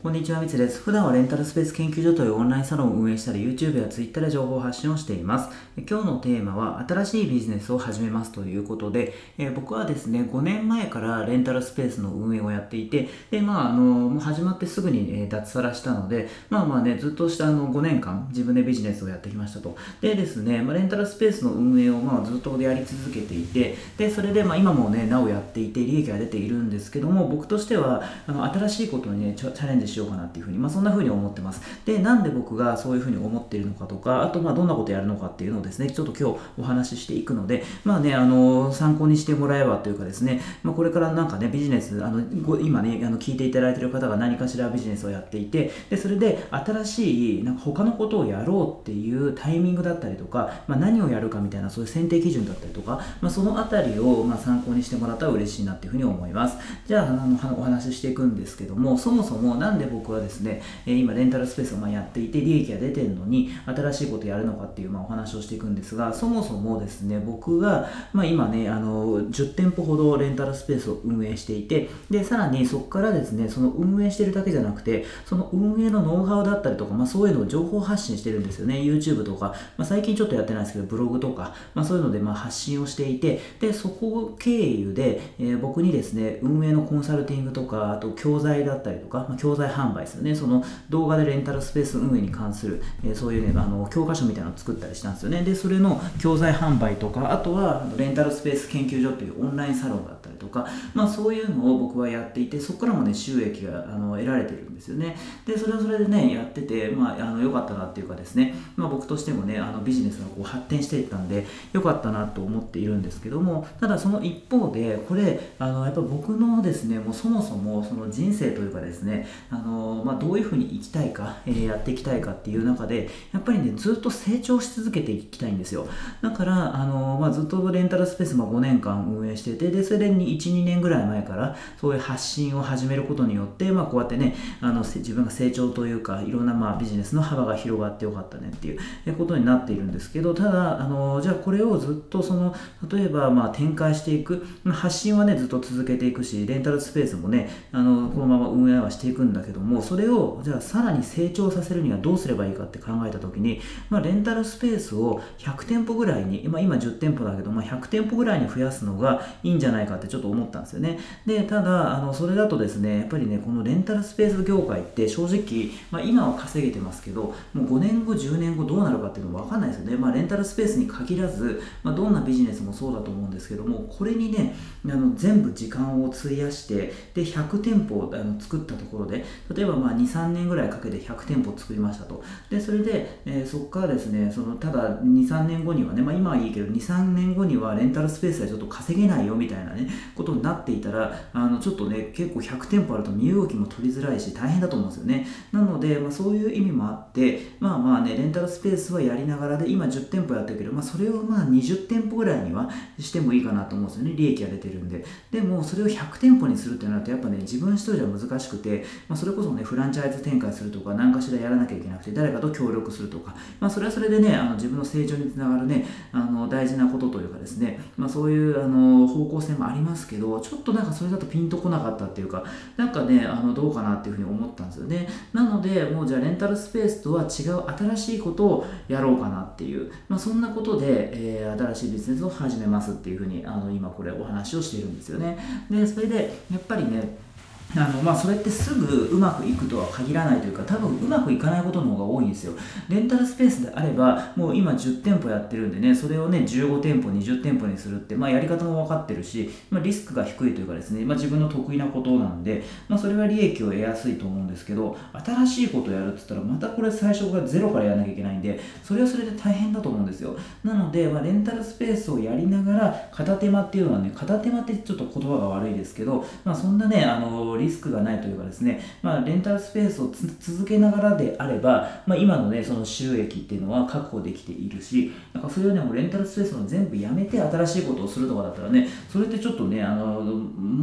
こんにちは、みつです。普段はレンタルスペース研究所というオンラインサロンを運営したり、YouTube や Twitter で情報発信をしています。今日のテーマは、新しいビジネスを始めますということで、え僕はですね、5年前からレンタルスペースの運営をやっていて、で、まあ、あの、もう始まってすぐに、え脱サラしたので、まあまあね、ずっとしたあの5年間、自分でビジネスをやってきましたと。でですね、まあ、レンタルスペースの運営をまあずっとやり続けていて、で、それでまあ今もね、なおやっていて、利益が出ているんですけども、僕としては、あの新しいことにね、チャレンジしようかなっていうふうに、まあ、そんな風に思ってます。で、なんで僕がそういう風に思っているのかとか、あと、まあ、どんなことやるのかっていうのをですね、ちょっと今日お話ししていくので、まあね、あの、参考にしてもらえばというかですね、まあ、これからなんかね、ビジネス、あの、今ね、あの聞いていただいている方が何かしらビジネスをやっていて、で、それで新しい、なんか他のことをやろうっていうタイミングだったりとか、まあ、何をやるかみたいな、そういう選定基準だったりとか、まあ、そのあたりを、まあ、参考にしてもらったら嬉しいなっていうふうに思います。じゃあ、あの、お話ししていくんですけども、そもそもなんで僕はですね、え今レンタルスペースをまやっていて利益が出てるのに新しいことやるのかっていうまお話をしていくんですがそもそもですね僕が、まあ、今ねあの10店舗ほどレンタルスペースを運営していてでさらにそこからですねその運営してるだけじゃなくてその運営のノウハウだったりとか、まあ、そういうのを情報発信してるんですよね。YouTube とか、まあ、最近ちょっとやってないですけどブログとか、まあ、そういうのでま発信をしていてでそこ経由で、えー、僕にですね運営のコンサルティングとかあと教材だったりとか、ま教材販売ですよね。その動画でレンタルスペース運営に関する、えー、そういうねあの教科書みたいなのを作ったりしたんですよね。でそれの教材販売とかあとはレンタルスペース研究所というオンラインサロンがあったりとか、まあ、そういうのを僕はやっていてそこからもね収益があの得られてるんですよね。でそれはそれでねやっててまああの良かったなっていうかですね、まあ、僕としてもねあのビジネスがこう発展していったんで良かったなと思っているんですけどもただその一方でこれあのやっぱ僕のですねもうそもそもその人生というかですねああの、まあ、どういうふうに生きたいか、えー、やっていきたいかっていう中でやっぱりねずっと成長し続けていきたいんですよ。だからあの、まあ、ずっとレンタルスペースも5年間運営しててでそれに12年ぐらい前からそういう発信を始めることによって、まあ、こうやってねあの自分が成長というかいろんなまあビジネスの幅が広がってよかったねっていうことになっているんですけどただあのじゃあこれをずっとその例えばまあ展開していく発信はねずっと続けていくしレンタルスペースもねあのこのまま運営はしていくんだけどけどもそれをじゃあさらに成長させるにはどうすればいいかって考えた時に、まあ、レンタルスペースを100店舗ぐらいに、まあ、今10店舗だけど、まあ、100店舗ぐらいに増やすのがいいんじゃないかってちょっと思ったんですよね。でただあのそれだとですねやっぱりねこのレンタルスペース業界って正直、まあ、今は稼げてますけどもう5年後10年後どうなるかっていうの分かんないですよね、まあ、レンタルスペースに限らず、まあ、どんなビジネスもそうだと思うんですけどもこれにねあの全部時間を費やしてで100店舗あの作ったところで例えばまあ23年ぐらいかけて100店舗作りましたと。でそれで、えー、そこからですねそのただ23年後にはね、まあ、今はいいけど23年後にはレンタルスペースはちょっと稼げないよみたいなねことになっていたらあのちょっとね結構100店舗あると身動きも取りづらいし大変だと思うんですよね。なので、まあ、そういう意味もあってまあまあねレンタルスペースはやりながらで今10店舗やってるけど、まあ、それをまあ20店舗ぐらいにはしてもいいかなと思うんですよね利益が出てるんで。でもそれを100店舗にするってなるとやっぱね自分一人じゃ難しくて、まあ、それれこそねフランチャイズ展開するとか何かしらやらなきゃいけなくて誰かと協力するとか、まあ、それはそれでねあの自分の成長につながるねあの大事なことというかですね、まあ、そういうあの方向性もありますけどちょっとなんかそれだとピンとこなかったっていうかなんかねあのどうかなっていうふうに思ったんですよね。なのでもうじゃあレンタルスペースとは違う新しいことをやろうかなっていう、まあ、そんなことで、えー、新しいビジネスを始めますっていうふうにあの今これお話をしているんですよね。でそれでやっぱりねあのまあ、それってすぐうまくいくとは限らないというか多分うまくいかないことの方が多いんですよ。レンタルスペースであればもう今10店舗やってるんでねそれをね15店舗20店舗にするって、まあ、やり方も分かってるし、まあ、リスクが低いというかですね、まあ、自分の得意なことなんで、まあ、それは利益を得やすいと思うんですけど新しいことをやるって言ったらまたこれ最初からゼロからやらなきゃいけないんでそれはそれで大変だと思うんですよ。なので、まあ、レンタルスペースをやりながら片手間っていうのはね片手間ってちょっと言葉が悪いですけど、まあ、そんなねあのリスクがないというかですね、まあ、レンタルスペースを続けながらであれば、まあ、今のね、その収益っていうのは確保できているし、なんかそれをね、もうレンタルスペースも全部やめて新しいことをするとかだったらね、それってちょっとね、あの、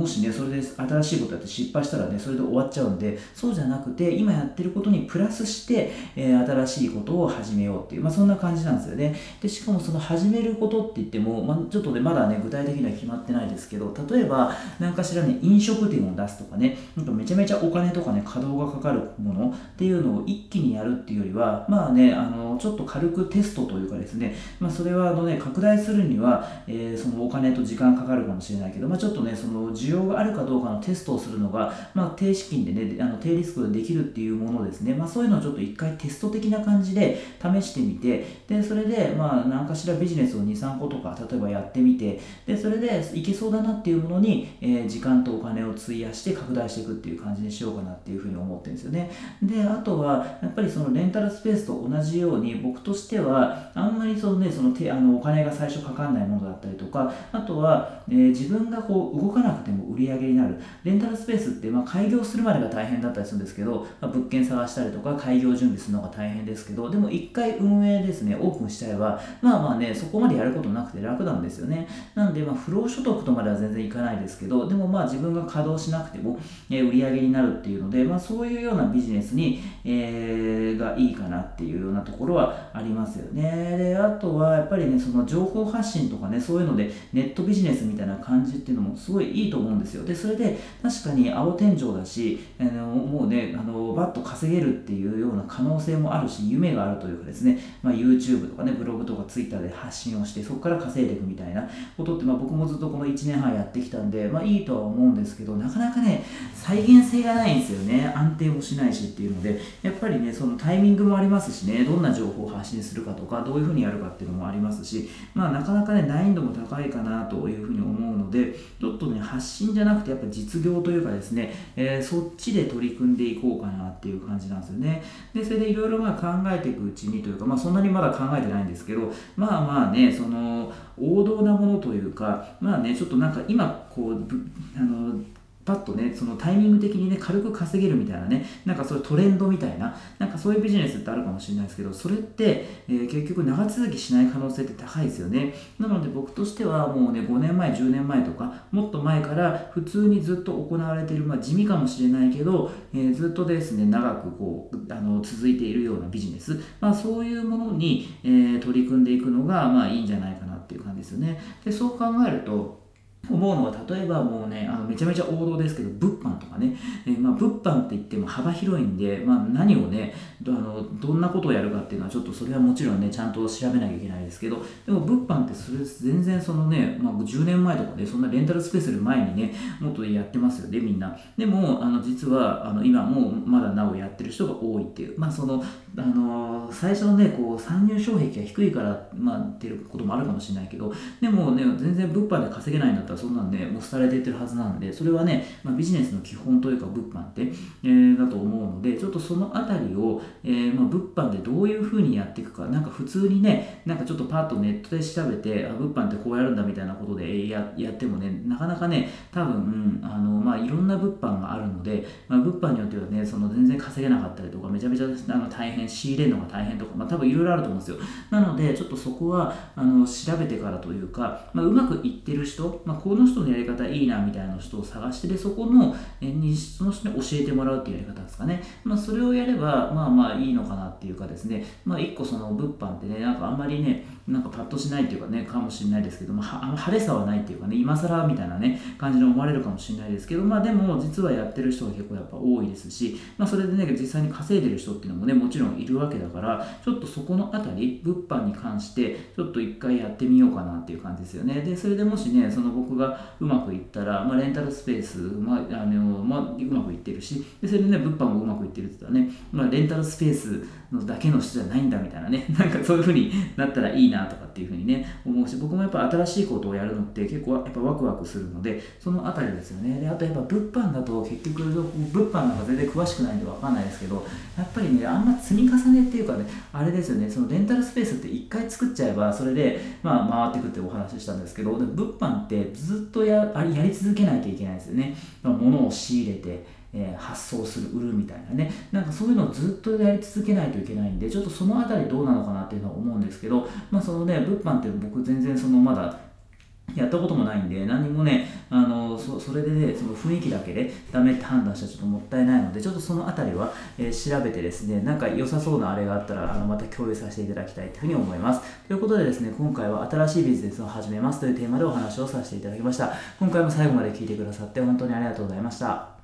もしね、それで新しいことやって失敗したらね、それで終わっちゃうんで、そうじゃなくて、今やってることにプラスして、えー、新しいことを始めようっていう、まあ、そんな感じなんですよね。で、しかもその始めることって言っても、まあ、ちょっとね、まだね、具体的には決まってないですけど、例えば、何かしらね、飲食店を出すとかね、なんかめちゃめちゃお金とかね、稼働がかかるものっていうのを一気にやるっていうよりは、まあね、あの、ちょっと軽くテストというかですね、まあそれはあのね、拡大するには、えー、そのお金と時間かかるかもしれないけど、まあちょっとね、その需要要があるかどうかのテストをするのが、まあ低資金でね、あの低リスクでできるっていうものですね、まあそういうのをちょっと一回テスト的な感じで試してみて、で、それで、まあ何かしらビジネスを2、3個とか、例えばやってみて、で、それでいけそうだなっていうものに、えー、時間とお金を費やして拡大していくっていう感じにしようかなっていうふうに思ってるんですよね。で、あとは、やっぱりそのレンタルスペースと同じように、僕としては、あんまりそのね、その手あのお金が最初かかんないものだったりとか、あとは、えー、自分がこう動かなくても売り上げになる。レンタルスペースって、まあ、開業するまでが大変だったりするんですけど、まあ、物件探したりとか、開業準備するのが大変ですけど、でも一回運営ですね、オープンしちゃえば、まあまあね、そこまでやることなくて楽なんですよね。なんで、まあ、不労所得とまでは全然いかないですけど、でもまあ自分が稼働しなくても、え、売り上げになるっていうので、まあ、そういうようなビジネスに、えー、がいいかなっていうようなところはありますよね。で、あとはやっぱりね、その情報発信とかね、そういうのでネットビジネスみたいな感じっていうのもすごいいいと思うんんですよ。で、それで確かに青天井だし、あのもうね、あのバッと稼げるっていうような可能性もあるし、夢があるというかですね、まあ、YouTube とかね、ブログとか Twitter で発信をして、そこから稼いでいくみたいなことって、まあ、僕もずっとこの1年半やってきたんで、まあ、いいとは思うんですけど、なかなかね、再現性がないんですよね。安定もしないしっていうので、やっぱりね、そのタイミングもありますしね、どんな情報を発信するかとか、どういうふうにやるかっていうのもありますし、まあ、なかなかね、難易度も高いかなというふうに思うので、ちょっとね、発信信じゃなくて、やっぱ実業というかですね、えー、そっちで取り組んでいこうかなっていう感じなんですよね。で、それでいろいろまあ考えていくうちにというか、まあ、そんなにまだ考えてないんですけど、まあまあね、その、王道なものというか、まあね、ちょっとなんか今、こう、あの、パッとね、そのタイミング的にね、軽く稼げるみたいなね、なんかそういうトレンドみたいな、なんかそういうビジネスってあるかもしれないですけど、それって、えー、結局長続きしない可能性って高いですよね。なので僕としてはもうね、5年前、10年前とか、もっと前から普通にずっと行われている、まあ地味かもしれないけど、えー、ずっとですね、長くこう、あの、続いているようなビジネス、まあそういうものに、えー、取り組んでいくのが、まあいいんじゃないかなっていう感じですよね。で、そう考えると、思うのは例えばもうねあのめちゃめちゃ王道ですけど物販とかね、えー、まあ、物販って言っても幅広いんで、まあ、何をねあのどんなことをやるかっていうのはちょっとそれはもちろんねちゃんと調べなきゃいけないですけどでも物販ってそれ全然そのね、まあ、10年前とか、ね、そんなレンタルスペースより前にねもっとやってますよねみんな。でもあの実はあの今もまだなおやってる人が多いっていう。まあそのあの最初のねこう参入障壁が低いからまあっていうこともあるかもしれないけどでもね全然物販で稼げないんだったらそんなんで、もう廃れていってるはずなんで、それはね、まあ、ビジネスの基本というか物販って、えー、だと思うので、ちょっとそのあたりを、えー、まあ、物販でどういうふうにやっていくか、なんか普通にね、なんかちょっとパッとネットで調べて、あ物販ってこうやるんだみたいなことでややってもね、なかなかね、多分、あの、まあ、いろんな物販があるので、まあ、物販によってはね、その全然稼げなかったりとか、めちゃめちゃあの大変、仕入れるのが大変変とか、まあ、多分いろいろあると思うんですよ。なので、ちょっとそこは、あの、調べてからというか、まあ、うまくいってる人、まあ、この人のやり方いいなみたいな人を探してでそこのにその人に教えてもらうっていうやり方ですかね、まあ、それをやればまあまあいいのかなっていうかですねまあ一個その物販ってねなんかあんまりねなんかパッとしないっていうかねかもしれないですけども派手さはないっていうかね今更みたいなね感じで思われるかもしれないですけどまあでも実はやってる人が結構やっぱ多いですしまあそれでね実際に稼いでる人っていうのもねもちろんいるわけだからちょっとそこのあたり物販に関してちょっと一回やってみようかなっていう感じですよね。でそれでもしねその僕がうまくいったら、まあ、レンタルスペース、まああのまあ、うまくいってるしでそれでね物販もうまくいってるって言ったらね、まあ、レンタルスペースのだけの人じゃないんだみたいなね。なんかそういう風になったらいいなとかっていう風にね思うし僕もやっぱ新しいことをやるのって結構やっぱワクワクするのでそのあたりですよねであとやっぱ物販だと結局物販なんか全然詳しくないんで分かんないですけどやっぱりねあんま積み重ねっていうかねあれですよね。そのレンタルスペースって1回作っちゃえばそれでまあ回ってくってお話ししたんですけどで物販ってずっとややり続けないといけないですよね。物を仕入れてえー、発送する、売るみたいなね、なんかそういうのをずっとやり続けないといけないんで、ちょっとそのあたりどうなのかなっていうのは思うんですけど、まあそのね、物販って僕全然そのまだやったこともないんで、何もね、あのそそれでね、その雰囲気だけでダメって判断したらちょっともったいないので、ちょっとそのあたりは、えー、調べてですね、なんか良さそうなあれがあったら、あのまた共有させていただきたいというふうに思います。ということでですね、今回は新しいビジネスを始めますというテーマでお話をさせていただきました。今回も最後まで聞いてくださって本当にありがとうございました。